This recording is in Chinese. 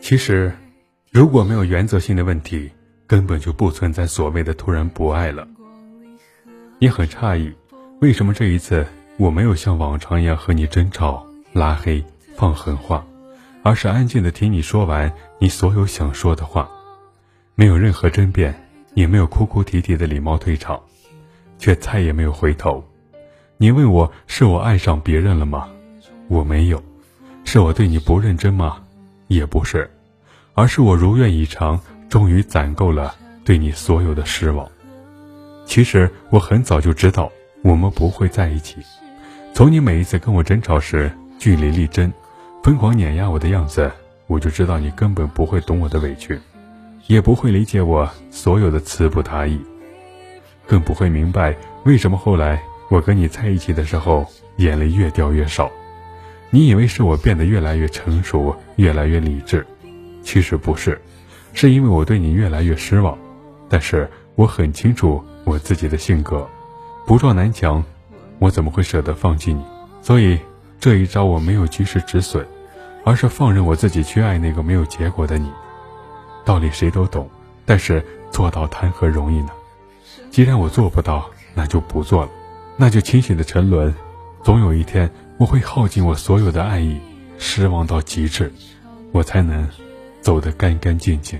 其实，如果没有原则性的问题，根本就不存在所谓的突然不爱了。你很诧异，为什么这一次我没有像往常一样和你争吵、拉黑、放狠话，而是安静的听你说完你所有想说的话，没有任何争辩，也没有哭哭啼啼的礼貌退场，却再也没有回头。你问我是我爱上别人了吗？我没有。是我对你不认真吗？也不是，而是我如愿以偿，终于攒够了对你所有的失望。其实我很早就知道我们不会在一起，从你每一次跟我争吵时据理力争、疯狂碾压我的样子，我就知道你根本不会懂我的委屈，也不会理解我所有的词不达意，更不会明白为什么后来我跟你在一起的时候眼泪越掉越少。你以为是我变得越来越成熟，越来越理智，其实不是，是因为我对你越来越失望。但是我很清楚我自己的性格，不撞南墙，我怎么会舍得放弃你？所以这一招我没有及时止损，而是放任我自己去爱那个没有结果的你。道理谁都懂，但是做到谈何容易呢？既然我做不到，那就不做了，那就清醒的沉沦，总有一天。我会耗尽我所有的爱意，失望到极致，我才能走得干干净净。